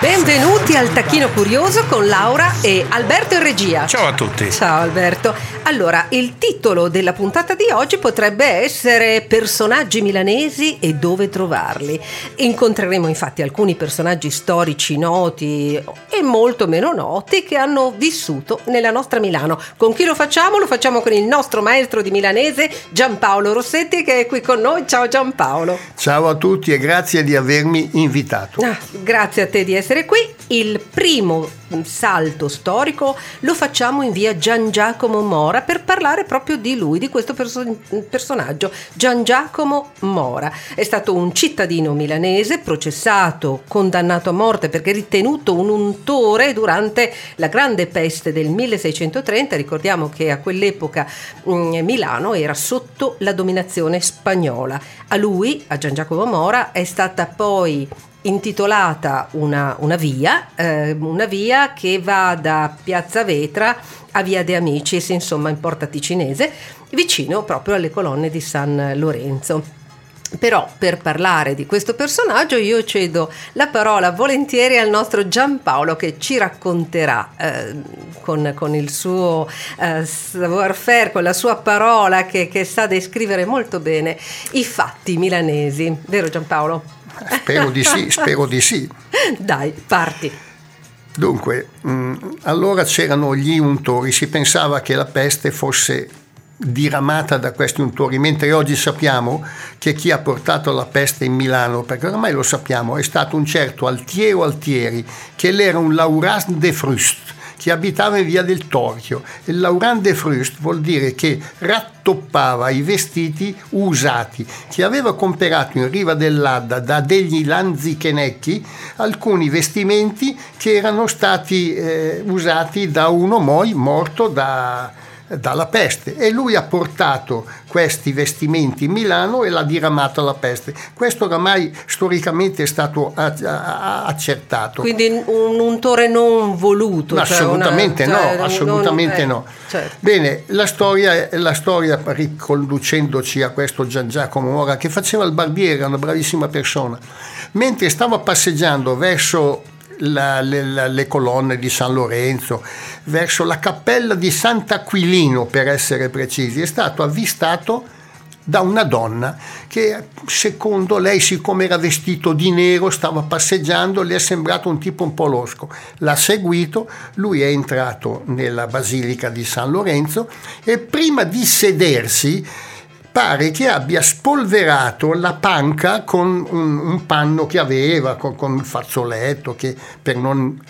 Benvenuti al Tacchino Curioso con Laura e Alberto in regia. Ciao a tutti. Ciao Alberto. Allora, il titolo della puntata di oggi potrebbe essere Personaggi milanesi e dove trovarli. Incontreremo infatti alcuni personaggi storici noti e molto meno noti che hanno vissuto nella nostra Milano. Con chi lo facciamo? Lo facciamo con il nostro maestro di milanese Giampaolo Rossetti che è qui con noi. Ciao Giampaolo. Ciao a tutti e grazie di avermi invitato. Ah, grazie a te di essere essere qui. Il primo salto storico lo facciamo in via Gian Giacomo Mora per parlare proprio di lui, di questo perso- personaggio. Gian Giacomo Mora è stato un cittadino milanese processato, condannato a morte perché ritenuto un untore durante la grande peste del 1630. Ricordiamo che a quell'epoca mh, mm, Milano era sotto la dominazione spagnola. A lui, a Gian Giacomo Mora, è stata poi intitolata una, una via, eh, una via che va da Piazza Vetra a Via De Amicis, insomma in Porta Ticinese, vicino proprio alle colonne di San Lorenzo. Però per parlare di questo personaggio io cedo la parola volentieri al nostro Giampaolo che ci racconterà eh, con, con, il suo eh, savoir-faire, con la sua parola che, che sa descrivere molto bene i fatti milanesi. Vero Giampaolo? Spero di sì, spero di sì. Dai, parti. Dunque, mh, mm, allora c'erano gli untori, si pensava che la peste fosse diramata da questi untori, mentre oggi sappiamo che chi ha portato la peste in Milano, perché ormai lo sappiamo, è stato un certo Altiero Altieri, che era un Lauras de Frust che abitava in via del Torchio. Il Laurent de Frust vuol dire che rattoppava i vestiti usati, che aveva comperato in riva dell'Adda da degli lanzichenecchi alcuni vestimenti che erano stati eh, usati da uno moi morto da dalla peste e lui ha portato questi vestimenti in Milano e l'ha diramata la peste. Questo oramai storicamente è stato accertato. Quindi un untore non voluto? Cioè assolutamente una, cioè, no, assolutamente non, no. Eh, certo. Bene, la storia, la storia, riconducendoci a questo Gian Giacomo Mora che faceva il barbiere, una bravissima persona, mentre stava passeggiando verso la, le, le, colonne di San Lorenzo, verso la cappella di Sant'Aquilino per essere precisi, è stato avvistato da una donna che secondo lei siccome era vestito di nero stava passeggiando le è sembrato un tipo un po' losco. L'ha seguito lui è entrato nella basilica di San Lorenzo e prima di sedersi pare che abbia spolverato la panca con un, un panno che aveva, con, con il fazzoletto che, per, non,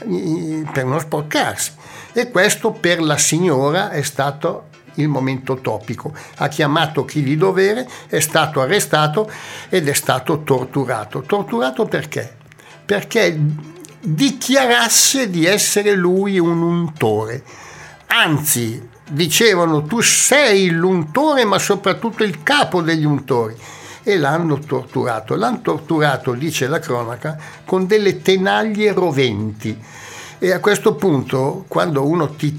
per non sporcarsi. E questo per la signora è stato il momento topico. Ha chiamato chi di dovere, è stato arrestato ed è stato torturato. Torturato perché? Perché dichiarasse di essere lui un untore. Anzi, dicevano tu sei l'untore ma soprattutto il capo degli untori e l'hanno torturato. L'hanno torturato, dice la cronaca, con delle tenaglie roventi. E a questo punto, quando uno ti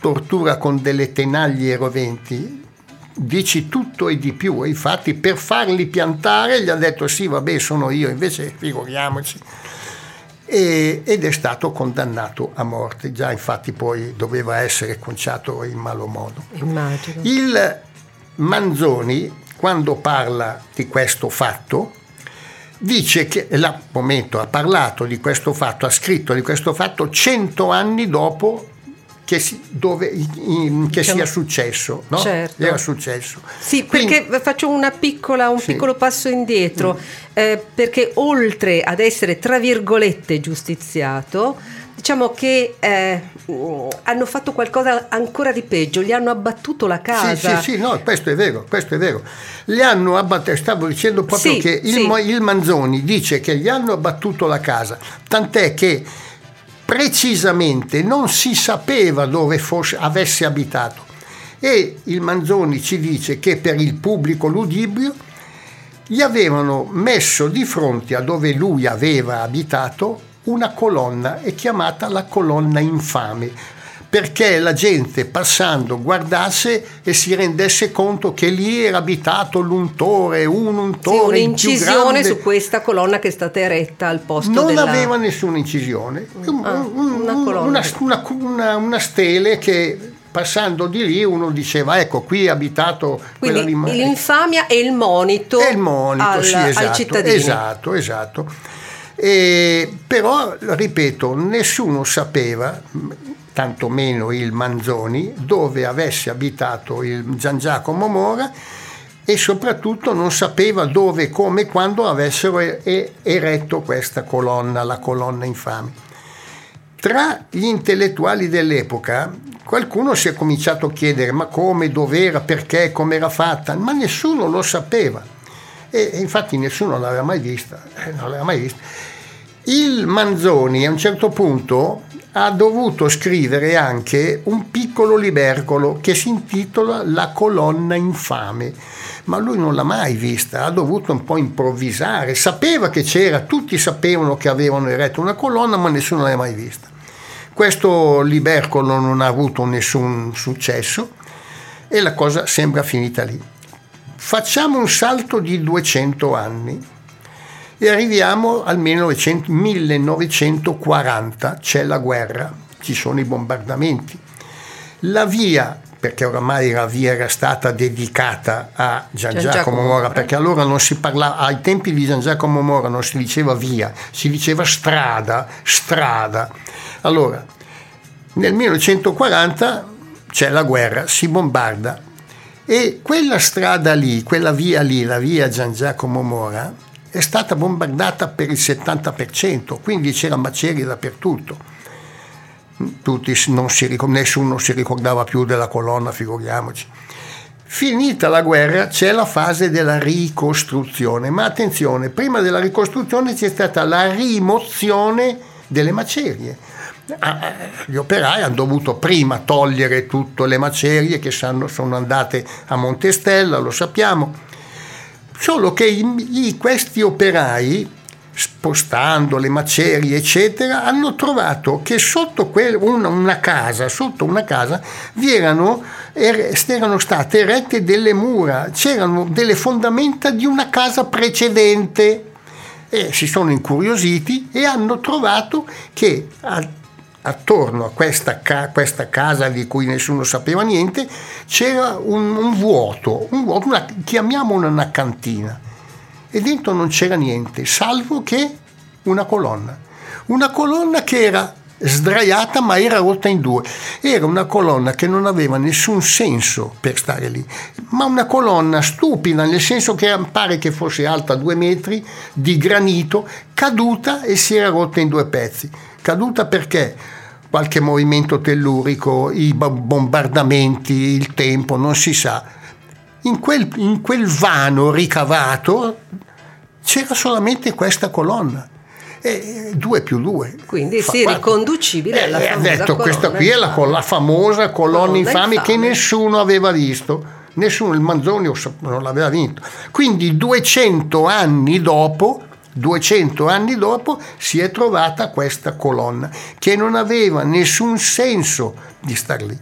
tortura con delle tenaglie roventi, dici tutto e di più. E infatti, per farli piantare, gli ha detto: Sì, vabbè, sono io, invece, figuriamoci e, ed è stato condannato a morte. Già infatti poi doveva essere conciato in malo modo. Immagino. Il Manzoni, quando parla di questo fatto, dice che al momento ha parlato di questo fatto, ha scritto di questo fatto cento anni dopo che, si, dove, in, che diciamo, sia successo, no? Certo. Era successo. Sì, Quindi, perché faccio piccola, un sì. piccolo passo indietro, mm. eh, perché oltre ad essere, tra virgolette, giustiziato, diciamo che eh, hanno fatto qualcosa ancora di peggio, gli hanno abbattuto la casa. Sì, sì, sì, no, questo è vero, questo è vero. Li hanno abbattuto, stavo dicendo proprio sì, che il, sì. il Manzoni dice che gli hanno abbattuto la casa, tant'è che precisamente non si sapeva dove fosse, avesse abitato. E il Manzoni ci dice che per il pubblico ludibrio gli avevano messo di fronte a dove lui aveva abitato una colonna è chiamata la colonna infame perché la gente passando guardasse e si rendesse conto che lì era abitato l'untore, un untore. Sì, un'incisione su questa colonna che è stata eretta al posto non della... aveva nessuna incisione, ah, un, una, una, una, una stele che passando di lì uno diceva ecco qui è abitato quindi l'infamia e il monito, e il monito al, sì, esatto, ai cittadini esatto esatto. E, però ripeto nessuno sapeva tantomeno il Manzoni, dove avesse abitato il Gian Giacomo Mora e soprattutto non sapeva dove, come e quando avessero eretto questa colonna, la colonna infame. Tra gli intellettuali dell'epoca qualcuno si è cominciato a chiedere ma come, dov'era, perché, come era fatta, ma nessuno lo sapeva e, infatti nessuno l'aveva mai vista. Eh, l'aveva mai vista. Il Manzoni a un certo punto ha dovuto scrivere anche un piccolo libercolo che si intitola La colonna infame, ma lui non l'ha mai vista, ha dovuto un po' improvvisare, sapeva che c'era, tutti sapevano che avevano eretto una colonna, ma nessuno l'aveva mai vista. Questo libercolo non ha avuto nessun successo e la cosa sembra finita lì. Facciamo un salto di 200 anni e arriviamo al 1940, c'è la guerra, ci sono i bombardamenti. La via, perché oramai la via era stata dedicata a Gian Giacomo Mora, perché allora non si parlava, ai tempi di Gian Giacomo Mora non si diceva via, si diceva strada, strada. Allora, nel 1940 c'è la guerra, si bombarda e quella strada lì, quella via lì, la via Gian Giacomo Mora, è stata bombardata per il 70%, quindi c'era macerie dappertutto. Si, nessuno si ricordava più della colonna, figuriamoci. Finita la guerra c'è la fase della ricostruzione, ma attenzione, prima della ricostruzione c'è stata la rimozione delle macerie. Gli operai hanno dovuto prima togliere tutte le macerie che sono andate a Montestella, lo sappiamo, Solo che i, questi operai, spostando le macerie, eccetera, hanno trovato che sotto quel, una, una, casa, sotto una casa, erano, er, erano state erette delle mura, c'erano delle fondamenta di una casa precedente. E si sono incuriositi e hanno trovato che attorno a questa, ca- questa, casa di cui nessuno sapeva niente c'era un, un vuoto, un vuoto una, chiamiamola una cantina e dentro non c'era niente salvo che una colonna. Una colonna che era sdraiata ma era rotta in due. Era una colonna che non aveva nessun senso per stare lì ma una colonna stupida nel senso che pare che fosse alta due metri di granito caduta e si era rotta in due pezzi. Caduta perché qualche movimento tellurico, i bombardamenti, il tempo, non si sa. In quel, in quel vano ricavato c'era solamente questa colonna. E 2 più 2. Quindi sì, quattro. riconducibile eh, alla famosa Ha detto, questa qui è la, la famosa colonna, colonna infame, infame, che nessuno aveva visto. Nessuno, il Manzoni non l'aveva vinto. Quindi 200 anni dopo 200 anni dopo si è trovata questa colonna che non aveva nessun senso di star lì.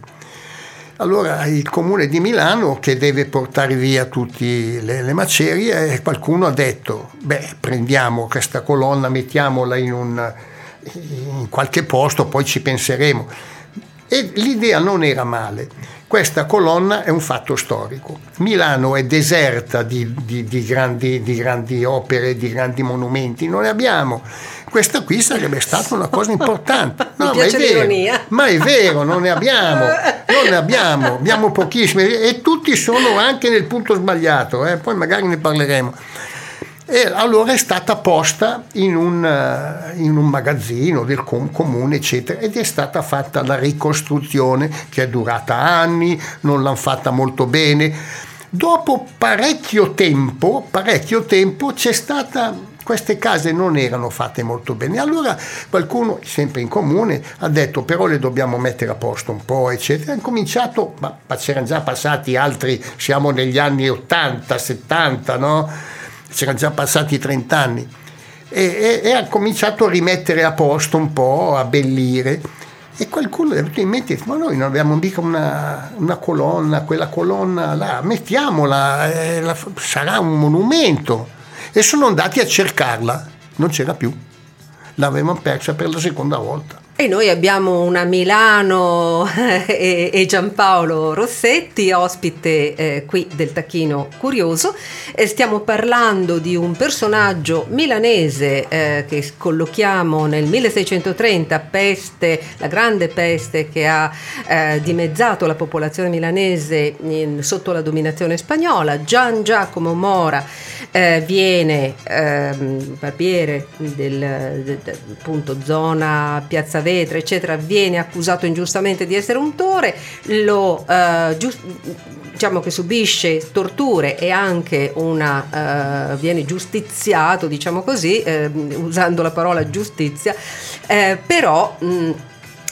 Allora il comune di Milano che deve portare via tutte le, le, macerie, qualcuno ha detto, beh prendiamo questa colonna, mettiamola in, un, in qualche posto, poi ci penseremo. E l'idea non era male. Questa colonna è un fatto storico. Milano è deserta di, di, di, grandi, di grandi opere, di grandi monumenti, non ne abbiamo. Questa qui sarebbe stata una cosa importante. No, ma, è vero, ma è vero, non ne abbiamo, non ne abbiamo, abbiamo pochissime e tutti sono anche nel punto sbagliato, eh? poi magari ne parleremo. E allora è stata posta in un, eh, in un magazzino del comune, eccetera, ed è stata fatta la ricostruzione che è durata anni, non l'hanno fatta molto bene. Dopo parecchio tempo, parecchio tempo c'è stata queste case non erano fatte molto bene. Allora qualcuno, sempre in comune, ha detto però le dobbiamo mettere a posto un po', eccetera. Hanno cominciato, ma, ma c'erano già passati altri, siamo negli anni 80, 70, no? C'erano già passati 30 anni, e, e, e ha cominciato a rimettere a posto un po', a abbellire. E qualcuno è venuto in mente, ma noi non abbiamo mica una, una colonna, quella colonna là, mettiamola, eh, la, sarà un monumento. E sono andati a cercarla, non c'era più, l'avevano persa per la seconda volta. E noi abbiamo una Milano e, e Giampaolo Rossetti, ospite eh, qui del Tacchino Curioso. E stiamo parlando di un personaggio milanese eh, che collochiamo nel 1630, peste, la grande peste che ha eh, dimezzato la popolazione milanese in, sotto la dominazione spagnola. Gian Giacomo Mora eh, viene ehm, barbiere del, del, del, appunto zona Piazza Vetra, eccetera, viene accusato ingiustamente di essere un tore, lo, eh, giust- diciamo che subisce torture e anche una, eh, viene giustiziato, diciamo così, eh, usando la parola giustizia, eh, però... Mh,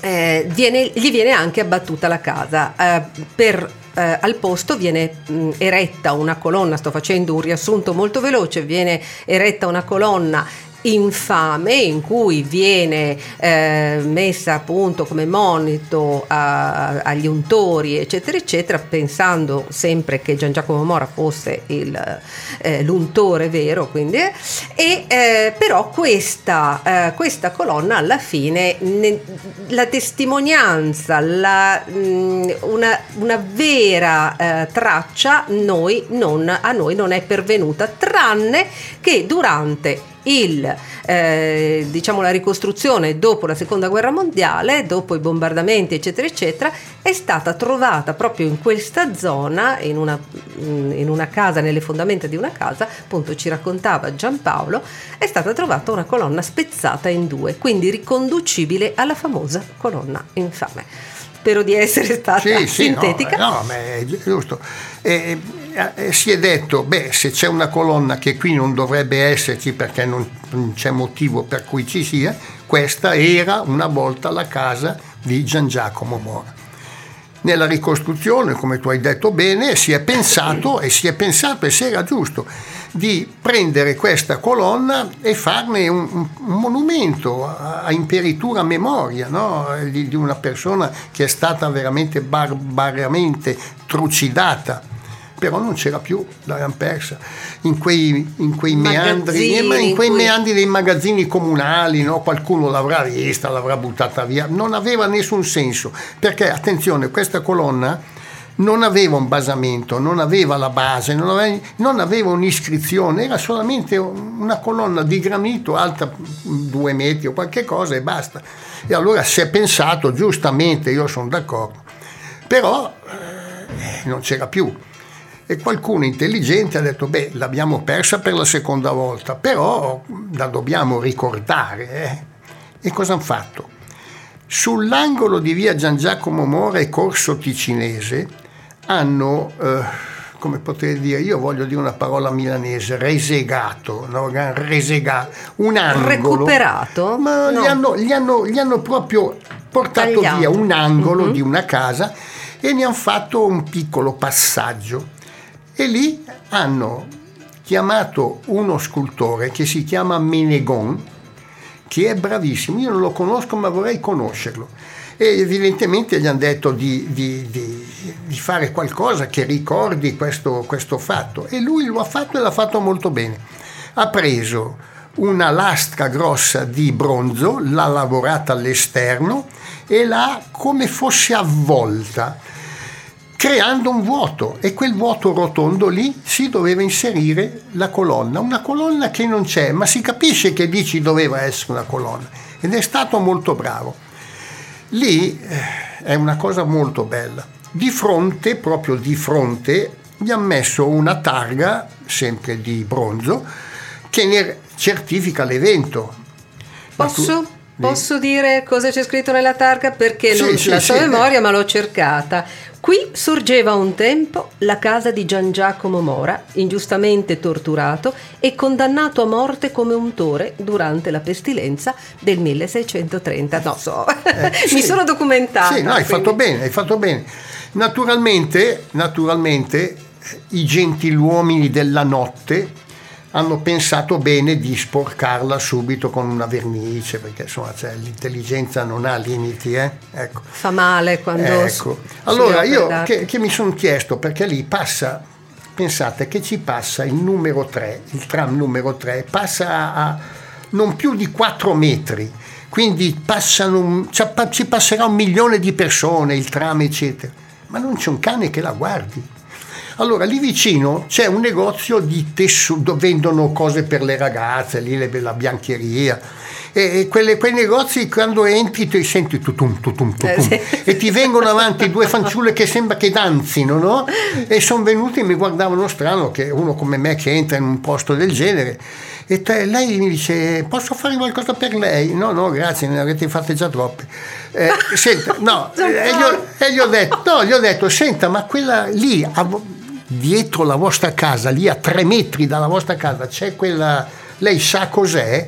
eh, viene, gli viene anche abbattuta la casa eh, per eh, al posto viene mh, eretta una colonna, sto facendo un riassunto molto veloce, viene eretta una colonna infame in cui viene eh, messa appunto come monito a, agli untori eccetera eccetera pensando sempre che Gian Giacomo Mora fosse il, eh, l'untore vero quindi eh, e però questa, eh, questa, colonna alla fine ne, la testimonianza la, mh, una, una, vera eh, traccia noi non, a noi non è pervenuta tranne che durante il, eh, diciamo la ricostruzione dopo la seconda guerra mondiale, dopo i bombardamenti eccetera eccetera, è stata trovata proprio in questa zona, in una, in una casa, nelle fondamenta di una casa, appunto ci raccontava Giampaolo, è stata trovata una colonna spezzata in due, quindi riconducibile alla famosa colonna infame. Spero di essere stata sì, sintetica. Sì, no, no, ma è giusto. E, e, si è detto, beh, se c'è una colonna che qui non dovrebbe esserci perché non, non c'è motivo per cui ci sia, questa era una volta la casa di Gian Giacomo Mora. Nella ricostruzione, come tu hai detto bene, si è pensato e si è pensato e se era giusto di prendere questa colonna e farne un, un monumento a, a, imperitura memoria no? di, di, una persona che è stata veramente barbaramente trucidata però non c'era più, l'avevano persa in quei, in quei meandri, in quei cui... meandri dei magazzini comunali, no? qualcuno l'avrà vista, l'avrà buttata via, non aveva nessun senso, perché attenzione, questa colonna non aveva un basamento, non aveva la base, non aveva, non aveva, un'iscrizione, era solamente una colonna di granito alta due metri o qualche cosa e basta. E allora si è pensato, giustamente, io sono d'accordo, però eh, non c'era più e qualcuno intelligente ha detto beh l'abbiamo persa per la seconda volta però la dobbiamo ricordare eh? e cosa hanno fatto? sull'angolo di via Gian Giacomo Mora e Corso Ticinese hanno eh, come potrei dire, io voglio dire una parola milanese, resegato, no? resega, un angolo. Recuperato? Ma no. gli, hanno, gli, hanno, gli, hanno, proprio portato Tagliato. via un angolo mm-hmm. di una casa e ne hanno fatto un piccolo passaggio. E lì hanno chiamato uno scultore che si chiama Menegon, che è bravissimo, io non lo conosco ma vorrei conoscerlo. E evidentemente gli hanno detto di, di, di, di fare qualcosa che ricordi questo, questo fatto. E lui lo ha fatto e l'ha fatto molto bene. Ha preso una lastra grossa di bronzo, l'ha lavorata all'esterno e l'ha come fosse avvolta creando un vuoto e quel vuoto rotondo lì si doveva inserire la colonna, una colonna che non c'è, ma si capisce che lì ci doveva essere una colonna ed è stato molto bravo. Lì eh, è una cosa molto bella. Di fronte, proprio di fronte, gli ha messo una targa, sempre di bronzo, che ne certifica l'evento. Posso? Posso dire cosa c'è scritto nella targa? Perché sì, non sì, la so sì, memoria, ma l'ho cercata. Qui sorgeva un tempo la casa di Gian Giacomo Mora, ingiustamente torturato e condannato a morte come untore durante la pestilenza del 1630. No, so, eh, mi sono documentata. Sì, no, hai quindi... fatto bene, hai fatto bene. Naturalmente, naturalmente i gentiluomini della notte hanno pensato bene di sporcarla subito con una vernice, perché insomma cioè, l'intelligenza non ha limiti. Eh? Ecco. Fa male quando... Ecco. Allora io che, che mi sono chiesto, perché lì passa, pensate che ci passa il numero 3, il tram numero 3, passa a non più di 4 metri, quindi passano, ci passerà un milione di persone, il tram eccetera, ma non c'è un cane che la guardi allora, lì vicino c'è un negozio di tessuto, vendono cose per le ragazze, lì la biancheria. E, quelle, quei negozi quando entri ti senti tutum, tutum, tutum, eh, sì. e ti vengono avanti due fanciulle che sembra che danzino, no? E sono venuti e mi guardavano strano che uno come me che entra in un posto del genere e te, lei mi dice posso fare qualcosa per lei? No, no, grazie, ne avete fatte già troppe. Eh, senta, no, e gli, ho, e gli, ho, detto, no, gli ho detto, senta, ma quella lì dietro la vostra casa, lì a tre metri dalla vostra casa, c'è quella. Lei sa cos'è?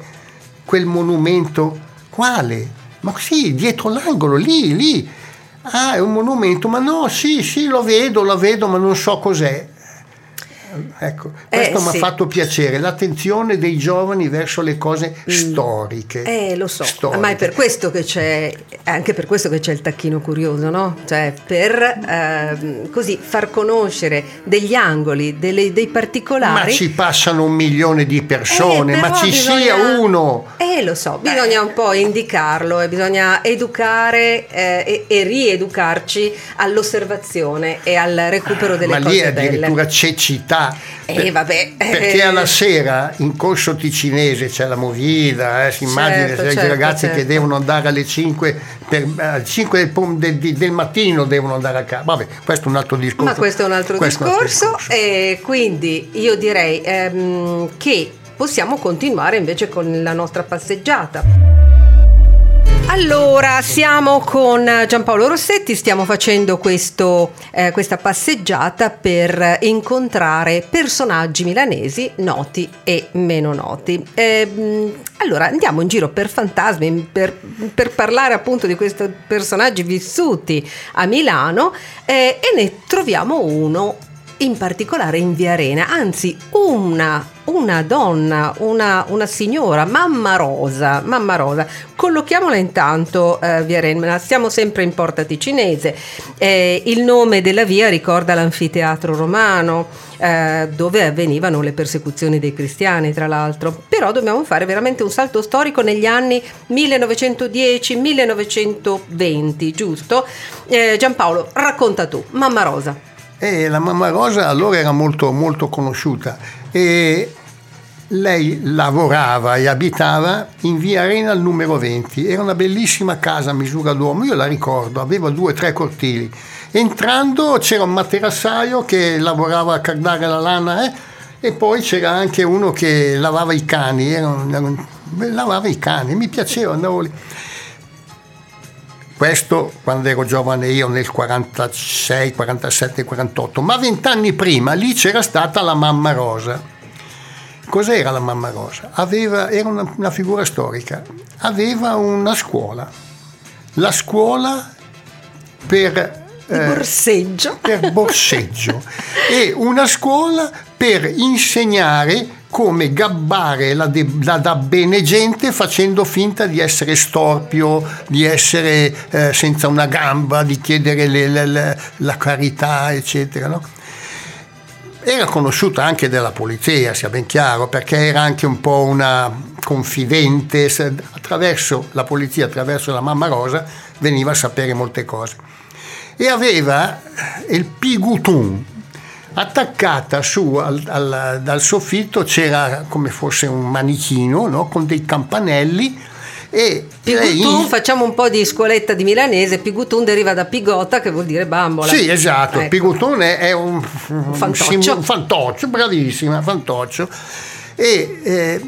Quel monumento? Quale? Ma sì, dietro l'angolo, lì, lì. Ah, è un monumento, ma no, sì, sì, lo vedo, lo vedo, ma non so cos'è. Ecco, questo eh, mi ha sì. fatto piacere, l'attenzione dei giovani verso le cose mm. storiche. Eh, lo so, storiche. ma è per questo che c'è, anche per questo che c'è il tacchino curioso, no? Cioè, per eh, così far conoscere degli angoli, delle, dei particolari. Ma ci passano un milione di persone, eh, ma ci bisogna, sia uno. Eh, lo so, bisogna un po' indicarlo e bisogna educare eh, e, e, rieducarci all'osservazione e al recupero delle ma cose belle. Ma lì addirittura cecità eh, vabbè. Perché alla sera in corso ticinese c'è la movida, eh, si immagina certo, certo, ragazzi certo. che devono andare alle 5, per, alle 5 del, del, del, mattino devono andare a casa. Vabbè, questo è un altro discorso. Ma questo è un altro discorso, un altro discorso. e quindi io direi ehm, che possiamo continuare invece con la nostra passeggiata. Allora, siamo con Giampaolo Rossetti, stiamo facendo questo, eh, questa passeggiata per incontrare personaggi milanesi noti e meno noti. Eh, allora, andiamo in giro per fantasmi, per, per, parlare appunto di questi personaggi vissuti a Milano eh, e ne troviamo uno in particolare in Via Arena, anzi una, una donna, una, una, signora, Mamma Rosa, Mamma Rosa, collochiamola intanto eh, Via Arena, siamo sempre in Porta Ticinese, eh, il nome della via ricorda l'anfiteatro romano eh, dove avvenivano le persecuzioni dei cristiani tra l'altro, però dobbiamo fare veramente un salto storico negli anni 1910-1920, giusto? Eh, Giampaolo, racconta tu, Mamma Rosa. E la mamma Rosa allora era molto, molto conosciuta e lei lavorava e abitava in via Arena al numero 20. Era una bellissima casa a misura d'uomo, io la ricordo, aveva due o tre cortili. Entrando c'era un materassaio che lavorava a cardare la lana eh? e poi c'era anche uno che lavava i cani, era un, era un, lavava i cani, mi piaceva, andavo lì. Questo quando ero giovane io nel 46, 47, 48, ma vent'anni prima lì c'era stata la mamma Rosa. Cos'era la mamma Rosa? Aveva, era una, una figura storica, aveva una scuola, la scuola per eh, borseggio. per borseggio e una scuola per insegnare come gabbare la, de, la, da bene gente facendo finta di essere storpio, di essere eh, senza una gamba, di chiedere le, le, le, la carità, eccetera. No? Era conosciuta anche dalla polizia, sia ben chiaro, perché era anche un po' una confidente, attraverso la polizia, attraverso la mamma Rosa, veniva a sapere molte cose. E aveva il pigutun, attaccata su al, al, dal soffitto c'era come fosse un manichino no? con dei campanelli e Pigutun, facciamo un po' di scuoletta di milanese, Pigutun deriva da pigota che vuol dire bambola. Sì, esatto, ecco. Pigutun è, è un, un, fantoccio. un fantoccio, bravissima, fantoccio. E eh,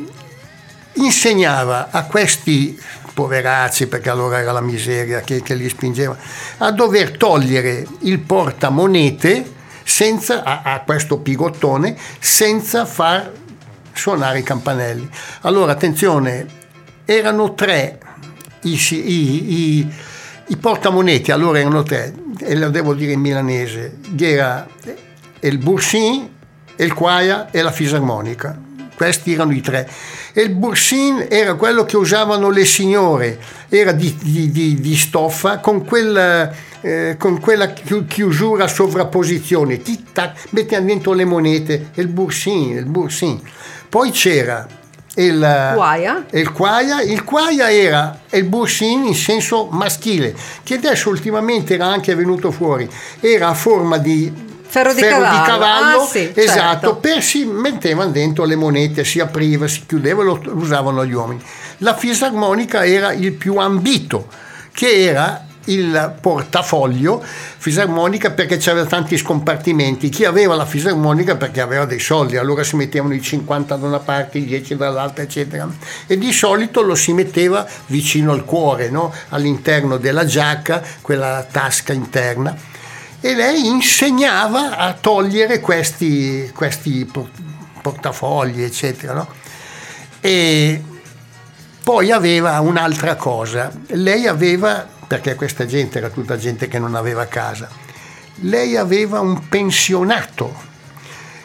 insegnava a questi poveracci, perché allora era la miseria che, che li spingeva, a dover togliere il portamonete senza, a, a questo pigottone senza far suonare i campanelli. Allora attenzione, erano tre i, i, i, i portamoneti, allora erano tre, e lo devo dire in milanese, era il Boursin, il Quaia e la fisarmonica. questi erano i tre. E il bursin era quello che usavano le signore, era di, di, di, di stoffa con, quel, eh, con quella chiusura a sovrapposizione, tic-tac, mettiamo dentro le monete, il bursin, il bursin. Poi c'era il quaia. il quaia. Il quaia era il bursin in senso maschile, che adesso ultimamente era anche venuto fuori. Era a forma di ferro di ferro cavallo, di cavallo ah, sì, esatto, certo. per si mettevano dentro le monete, si apriva, si chiudeva, lo usavano gli uomini. La fisarmonica era il più ambito, che era il portafoglio fisarmonica perché c'erano tanti scompartimenti. Chi aveva la fisarmonica perché aveva dei soldi, allora si mettevano i 50 da una parte, i 10 dall'altra, eccetera. E di solito lo si metteva vicino al cuore, no? all'interno della giacca, quella tasca interna. E lei insegnava a togliere questi, questi portafogli, eccetera. No? E poi aveva un'altra cosa, lei aveva perché questa gente era tutta gente che non aveva casa. Lei aveva un pensionato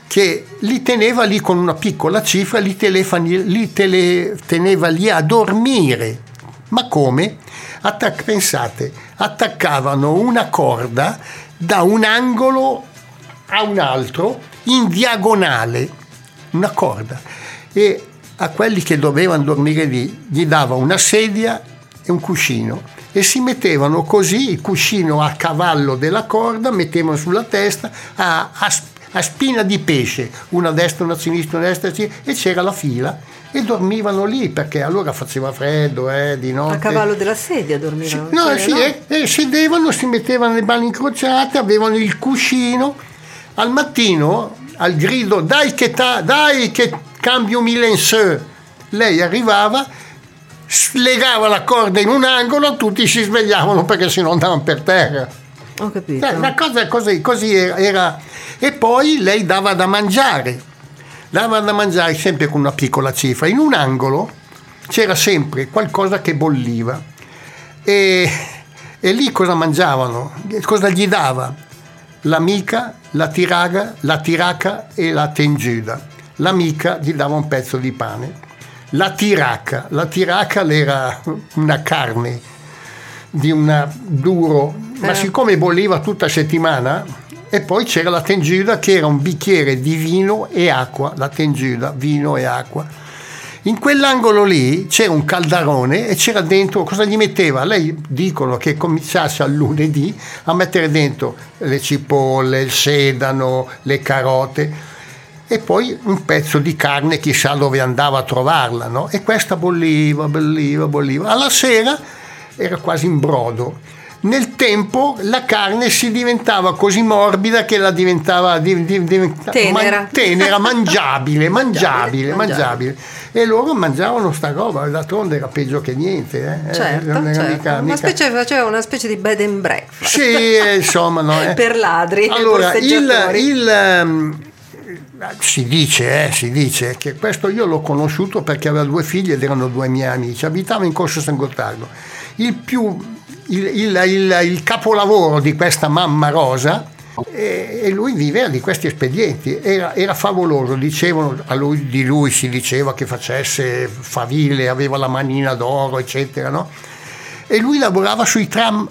che li teneva lì con una piccola cifra, li, li tele, teneva lì a dormire. Ma come? Attac- pensate, attaccavano una corda da un angolo a un altro in diagonale, una corda. E a quelli che dovevano dormire lì gli dava una sedia e un cuscino e si mettevano così il cuscino a cavallo della corda, mettevano sulla testa a, a, a spina di pesce, una a destra, una a sinistra, una a destra e c'era la fila e dormivano lì perché allora faceva freddo eh, di notte. A cavallo della sedia dormivano? no, cioè, sì, no? Eh, eh, sedevano, si mettevano le mani incrociate, avevano il cuscino. Al mattino, al grido dai che, ta, dai che cambio sé, lei arrivava slegava la corda in un angolo, tutti si svegliavano perché se no andavano per terra. Ho capito. Eh, una cosa così, così era. E poi lei dava da mangiare, dava da mangiare sempre con una piccola cifra. In un angolo c'era sempre qualcosa che bolliva. E, e lì cosa mangiavano? Cosa gli dava? L'amica, la tiraga, la tiraca e la tengiuda. L'amica gli dava un pezzo di pane la tiraca. La tiraca era una carne di un duro, ma eh. siccome bolliva tutta settimana, e poi c'era la tengiuda che era un bicchiere di vino e acqua, la tengiuda, vino e acqua. In quell'angolo lì c'era un caldarone e c'era dentro, cosa gli metteva? Lei dicono che cominciasse al lunedì a mettere dentro le cipolle, il sedano, le carote e poi un pezzo di carne chissà dove andava a trovarla, no? E questa bolliva, bolliva, bolliva. Alla sera era quasi in brodo. Nel tempo la carne si diventava così morbida che la diventava di, di, diventa, tenera. Man, tenera, mangiabile, mangiabile, mangiabile, E loro mangiavano sta roba, d'altronde era peggio che niente. Eh? Certo, certo. Mica, mica... Specie, faceva una specie di bed and breakfast. Sì, insomma. No, eh. per ladri. Allora, il, il um, si dice, eh, si dice che questo io l'ho conosciuto perché aveva due figli ed erano due miei amici, abitava in Corso San Gottardo. Il, più, il, il, il, il capolavoro di questa mamma Rosa e, e lui viveva di questi espedienti, era, era favoloso, dicevano, lui, di lui si diceva che facesse faville, aveva la manina d'oro, eccetera, no? E lui lavorava sui tram,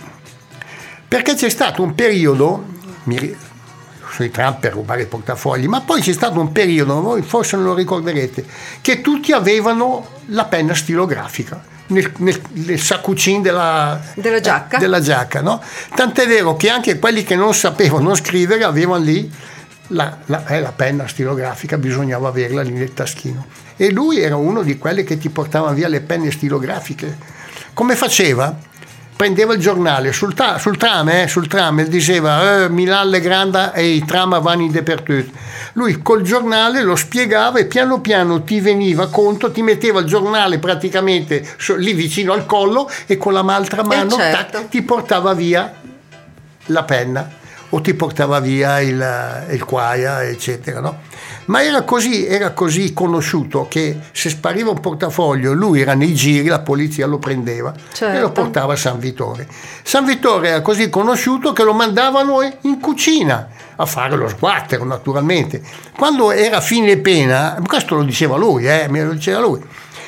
perché c'è stato un periodo, mi, sui tram per rubare i portafogli, ma poi c'è stato un periodo, voi forse non lo ricorderete, che tutti avevano la penna stilografica. Nel, nel, nel saccucin della, della giacca, eh, della giacca no? tant'è vero che anche quelli che non sapevano scrivere avevano lì la, la, eh, la, penna stilografica bisognava averla lì nel taschino e lui era uno di quelli che ti portava via le penne stilografiche come faceva? Prendeva il giornale sul, tra, sul tram, eh, sul tram e diceva eh, Milan le grande e i tram vanno in dappertutto. Lui col giornale lo spiegava e piano piano ti veniva conto, ti metteva il giornale praticamente lì vicino al collo e con la altra mano eh certo. tac, ti portava via la penna. O ti portava via il, il quaia, eccetera. No? Ma era così, era così conosciuto che se spariva un portafoglio, lui era nei giri, la polizia lo prendeva certo. e lo certo. portava a San Vittore. San Vittore era così conosciuto che lo mandavano in cucina a fare lo sguattero, naturalmente. Quando era fine pena, questo lo diceva lui, eh, me lo diceva lui,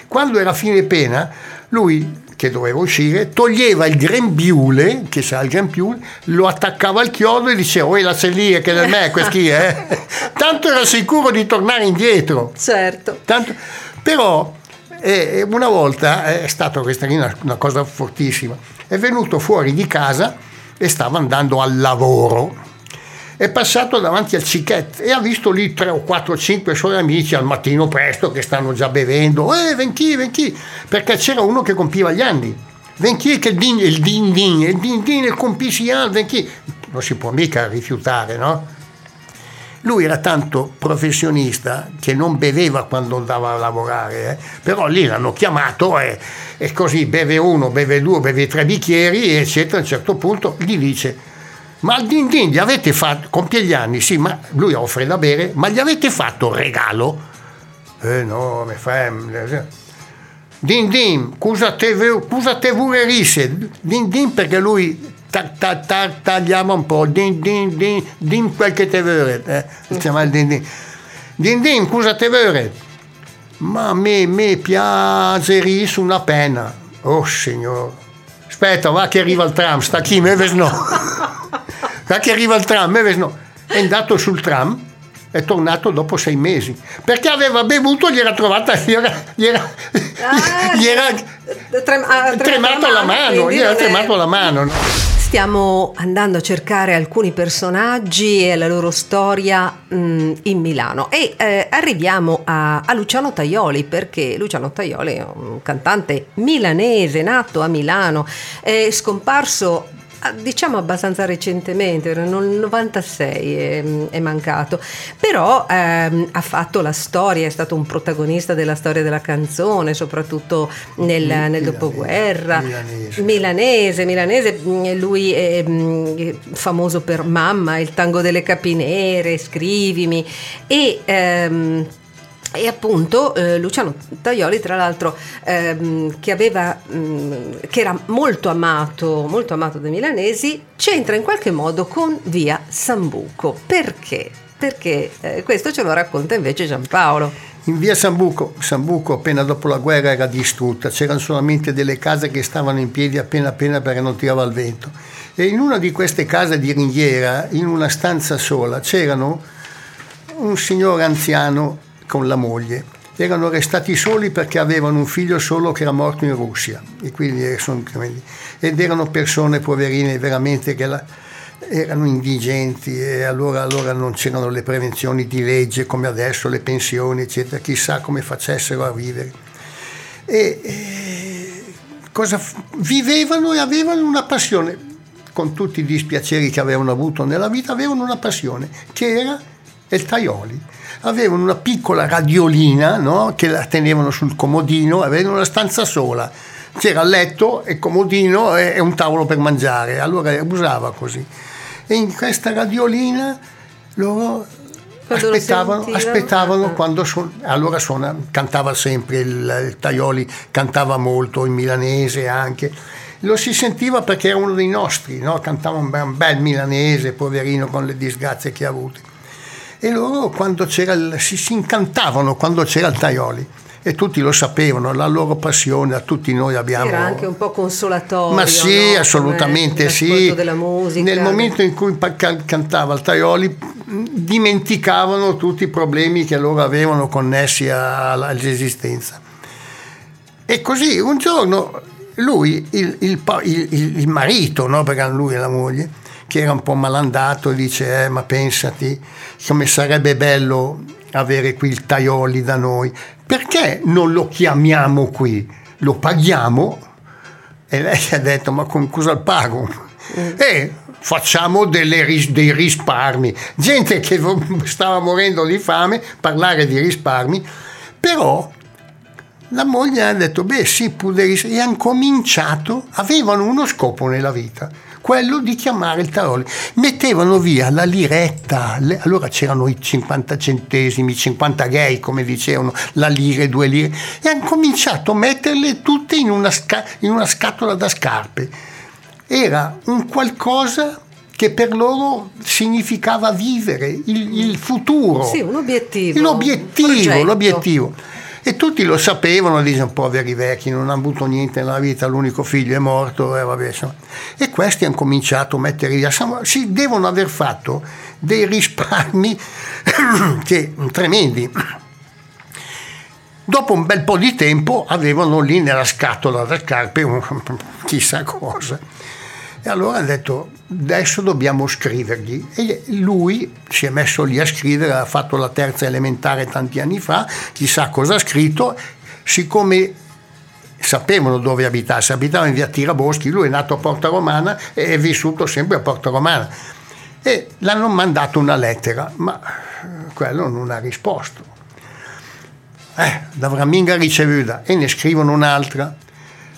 quando era fine pena, lui che doveva uscire, toglieva il grembiule, che sa il grembiule, lo attaccava al chiodo e diceva, oi la lì, che del me, questo eh? Tanto era sicuro di tornare indietro. Certo. Tanto, però eh, una volta è stata questa una, una cosa fortissima, è venuto fuori di casa e stava andando al lavoro è passato davanti al Cichet e ha visto lì tre o quattro o cinque suoi amici al mattino presto che stanno già bevendo. Eh, ven chi, ven chi? Perché c'era uno che compiva gli anni. Ven chi che il din, il din din, il din din, il compisi anni, ven chi? Non si può mica rifiutare, no? Lui era tanto professionista che non beveva quando andava a lavorare, eh? però lì l'hanno chiamato e, e, così beve uno, beve due, beve tre bicchieri, eccetera. A un certo punto gli dice ma al din din gli avete fatto, compie gli anni, sì, ma lui offre da bere, ma gli avete fatto un regalo? Eh no, mi fa... Din din, cosa te, cosa te vulerisse? Din din perché lui ta, ta, ta, tagliava un po', din din din, din quel che te vuole, eh, si chiama il din din. Din din, cosa te vuole? Ma a me, me piace su una penna. Oh signore, aspetta, va che arriva il tram, sta chi, me ves no. Da che arriva il tram, no, è andato sul tram, è tornato dopo sei mesi perché aveva bevuto gli era trovata gli era, gli era, ah, gli era trem, ah, tremato la mano gli era tremato la mano no? Stiamo andando a cercare alcuni personaggi e la loro storia mh, mm, in Milano. E eh, arriviamo a, a, Luciano Taioli perché Luciano Taioli è un cantante milanese nato a Milano è scomparso diciamo abbastanza recentemente, nel 96 è, è mancato, però ehm, ha fatto la storia, è stato un protagonista della storia della canzone, soprattutto nel, nel milanese, dopoguerra. Milanese. milanese. milanese, lui è, è famoso per Mamma, il tango delle capinere, Scrivimi e... Ehm, e appunto eh, Luciano Tajoli, tra l'altro, ehm, che, aveva, mh, mm, che era molto amato, molto amato dai milanesi, c'entra in qualche modo con via Sambuco. Perché? Perché eh, questo ce lo racconta invece Giampaolo. In via Sambuco, Sambuco appena dopo la guerra era distrutta, c'erano solamente delle case che stavano in piedi appena appena perché non tirava il vento. E in una di queste case di ringhiera, in una stanza sola, c'erano un signore anziano con la moglie. Erano restati soli perché avevano un figlio solo che era morto in Russia e quindi ed erano persone poverine veramente che la, erano indigenti e allora, allora, non c'erano le prevenzioni di legge come adesso, le pensioni, eccetera, chissà come facessero a vivere. E, e cosa, vivevano e avevano una passione, con tutti i dispiaceri che avevano avuto nella vita, avevano una passione che era il Taioli avevano una piccola radiolina no? che la tenevano sul comodino, avevano una stanza sola. C'era il letto, il comodino e un tavolo per mangiare, allora usava così. E in questa radiolina loro quando aspettavano, aspettavano ah. quando suon- allora suona, cantava sempre il, il Taioli, cantava molto in milanese anche. Lo si sentiva perché era uno dei nostri, no? cantava un bel, un bel milanese, poverino, con le disgrazie che ha avuto e loro quando c'era il, si, si incantavano quando c'era il Taioli e tutti lo sapevano, la loro passione a tutti noi abbiamo... Era anche un po' consolatorio. Ma sì, no? assolutamente sì. Della musica. Nel momento in cui cantava il Taioli dimenticavano tutti i problemi che loro avevano connessi all'esistenza. E così un giorno lui, il, il, il, il marito, no? perché lui e la moglie, che era un po' malandato, dice, eh, ma pensati come sarebbe bello avere qui il Taioli da noi, perché non lo chiamiamo qui? Lo paghiamo? E lei ha detto, ma con cosa pago? Mm. E facciamo ris- dei risparmi. Gente che stava morendo di fame, parlare di risparmi, però la moglie ha detto, beh sì, pure e hanno cominciato, avevano uno scopo nella vita quello di chiamare il Taroli. Mettevano via la liretta, le, allora c'erano i 50 centesimi, 50 gay come dicevano, la lira e due lire, e hanno cominciato a metterle tutte in una, sca- in una scatola da scarpe. Era un qualcosa che per loro significava vivere il, il futuro. Sì, un obiettivo. L'obiettivo, l'obiettivo. E tutti lo sapevano, dicono poveri vecchi, non hanno avuto niente nella vita, l'unico figlio è morto e vabbè. E questi hanno cominciato a mettere via, si devono aver fatto dei risparmi che, tremendi. Dopo un bel po' di tempo avevano lì nella scatola da scarpe chissà cosa. E allora hanno detto adesso dobbiamo scrivergli. E lui si è messo lì a scrivere, ha fatto la terza elementare tanti anni fa, chissà cosa ha scritto, siccome sapevano dove abitasse, abitava in via Tiraboschi, lui è nato a Porta Romana e è vissuto sempre a Porta Romana. E l'hanno mandato una lettera, ma quello non ha risposto. Eh, l'avrà minga ricevuta e ne scrivono un'altra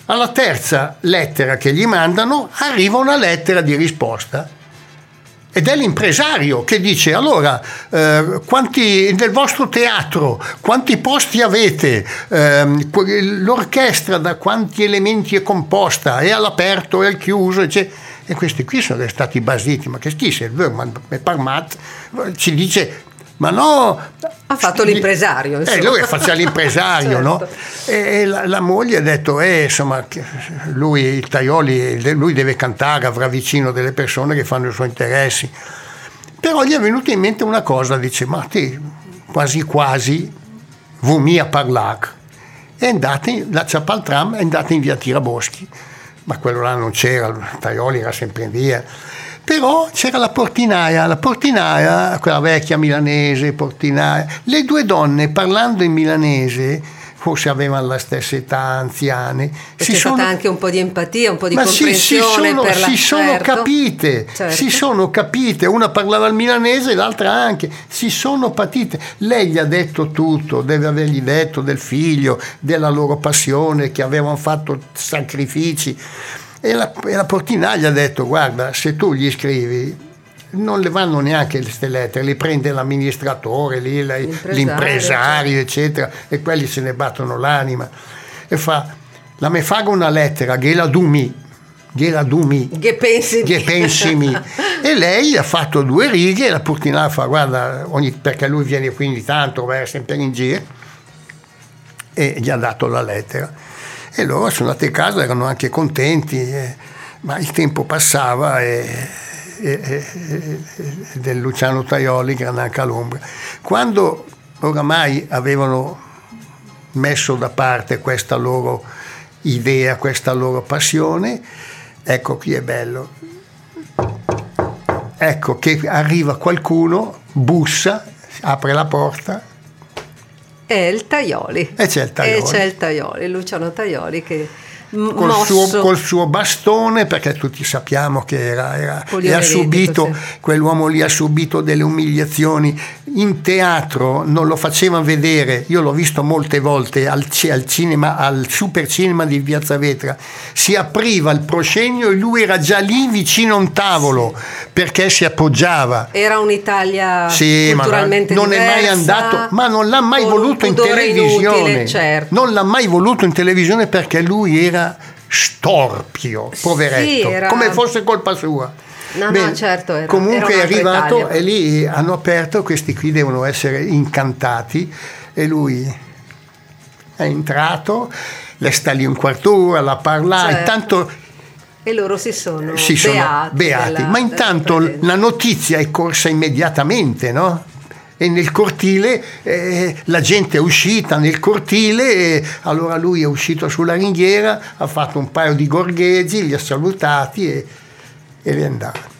alla terza lettera che gli mandano arriva una lettera di risposta. Ed è l'impresario che dice allora eh, quanti, nel vostro teatro quanti posti avete? Eh, l'orchestra da quanti elementi è composta? È all'aperto è al chiuso eccetera. e questi qui sono stati basiti. Ma che schifo il Parmat ci dice ma no ha fatto l'impresario eh, lui faceva l'impresario certo. no? e la, la, moglie ha detto eh, insomma lui il Taioli lui deve cantare avrà vicino delle persone che fanno i suoi interessi. Però gli è venuta in mente una cosa dice ma te quasi quasi vumi a parlare è andata in, la Ciapaltram è andata in via Tiraboschi. Ma quello là non c'era Taioli era sempre in via però c'era la portinaia, la portinaia, quella vecchia milanese, portinaia, le due donne parlando in milanese forse avevano la stessa età, anziane. E si c'è sono... stata anche un po' di empatia, un po' di Ma comprensione si, si sono, per la... si sono certo. capite, certo. si sono capite, una parlava il milanese l'altra anche, si sono patite. Lei gli ha detto tutto, deve avergli detto del figlio, della loro passione, che avevano fatto sacrifici. E la, e la portinaglia ha detto, guarda, se tu gli scrivi, non le vanno neanche queste lettere, le prende l'amministratore, lì, l'impresario, l'impresario certo. eccetera, e quelli se ne battono l'anima. E fa, la me faga una lettera, che la dumi, che la dumi, che pensi, che pensimi. e lei ha fatto due righe, e la portinaglia fa, guarda, ogni, perché lui viene qui ogni tanto, va sempre in giro, e gli ha dato la lettera e loro sono andati a casa, erano anche contenti, eh, ma il tempo passava e, e, e, del Luciano Taioli, Granacca l'ombra. Quando oramai avevano messo da parte questa loro idea, questa loro passione, ecco qui è bello. Ecco che arriva qualcuno, bussa, apre la porta è il Taioli. E c'è il Taioli. E c'è il Taioli, Luciano Taioli che col suo, col suo, bastone, perché tutti sappiamo che era, era e ha subito, sì. quell'uomo lì ha subito delle umiliazioni. In teatro non lo facevano vedere, io l'ho visto molte volte al, al, cinema, al super cinema di Piazza Vetra. Si apriva il proscenio e lui era già lì vicino a un tavolo perché si appoggiava. Era un'Italia sì, culturalmente ma non diversa, è mai andato, ma non l'ha mai voluto in televisione. Inutile, certo. Non l'ha mai voluto in televisione perché lui era storpio, poveretto, sì, era... come fosse colpa sua. No, Beh, no, certo. Era, comunque era è arrivato Italia. e lì hanno aperto, questi qui devono essere incantati e lui è entrato, le sta lì un quarto d'ora, la parla, certo. intanto e loro si sono, si sono beati, beati. Della, ma intanto la notizia è corsa immediatamente, no? E nel cortile eh, la gente è uscita nel cortile e allora lui è uscito sulla ringhiera, ha fatto un paio di gorgheggi, li ha salutati e, e è andato.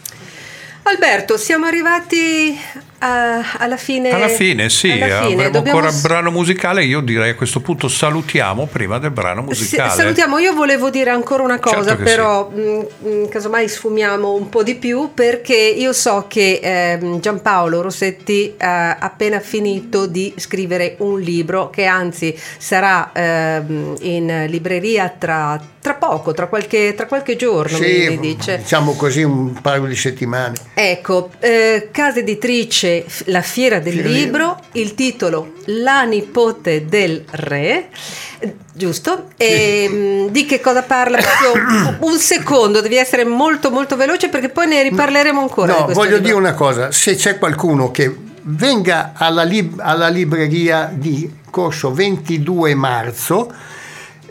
Alberto, siamo arrivati alla fine. Alla fine, sì, alla fine. avremo Dobbiamo... ancora il brano musicale. Io direi a questo punto salutiamo prima del brano musicale. Sì, salutiamo. Io volevo dire ancora una cosa, certo però sì. mh, mm, mm, casomai sfumiamo un po' di più perché io so che eh, Giampaolo Rossetti ha appena finito di scrivere un libro che anzi sarà eh, in libreria tra, tra poco, tra qualche, tra qualche giorno, sì, mi, dice. Diciamo così un paio di settimane. Ecco, eh, casa editrice La Fiera del Fiera Libro, il titolo La nipote del re giusto? E, sì. Di che cosa parla? Un secondo, devi essere molto molto veloce perché poi ne riparleremo ancora. No, voglio libro. dire una cosa, se c'è qualcuno che venga alla, lib- alla libreria di Corso 22 marzo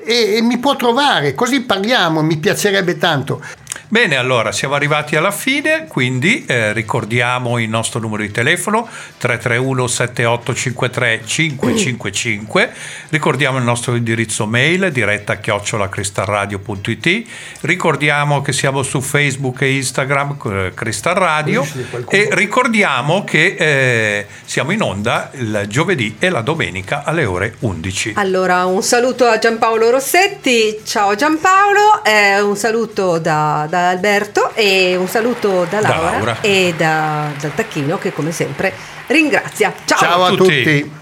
e, e mi può trovare, così parliamo, mi piacerebbe tanto. Bene, allora siamo arrivati alla fine, quindi eh, ricordiamo il nostro numero di telefono 331 7853 555, ricordiamo il nostro indirizzo mail diretta chiocciolacristalradio.it, ricordiamo che siamo su Facebook e Instagram eh, Cristal Radio. E ricordiamo che eh, siamo in onda il giovedì e la domenica alle ore 11. Allora un saluto a Giampaolo Rossetti, ciao Giampaolo, eh, un saluto da, da Alberto e un saluto da Laura, da Laura. e da, dal Tacchino che come sempre ringrazia. Ciao, Ciao a tutti. tutti.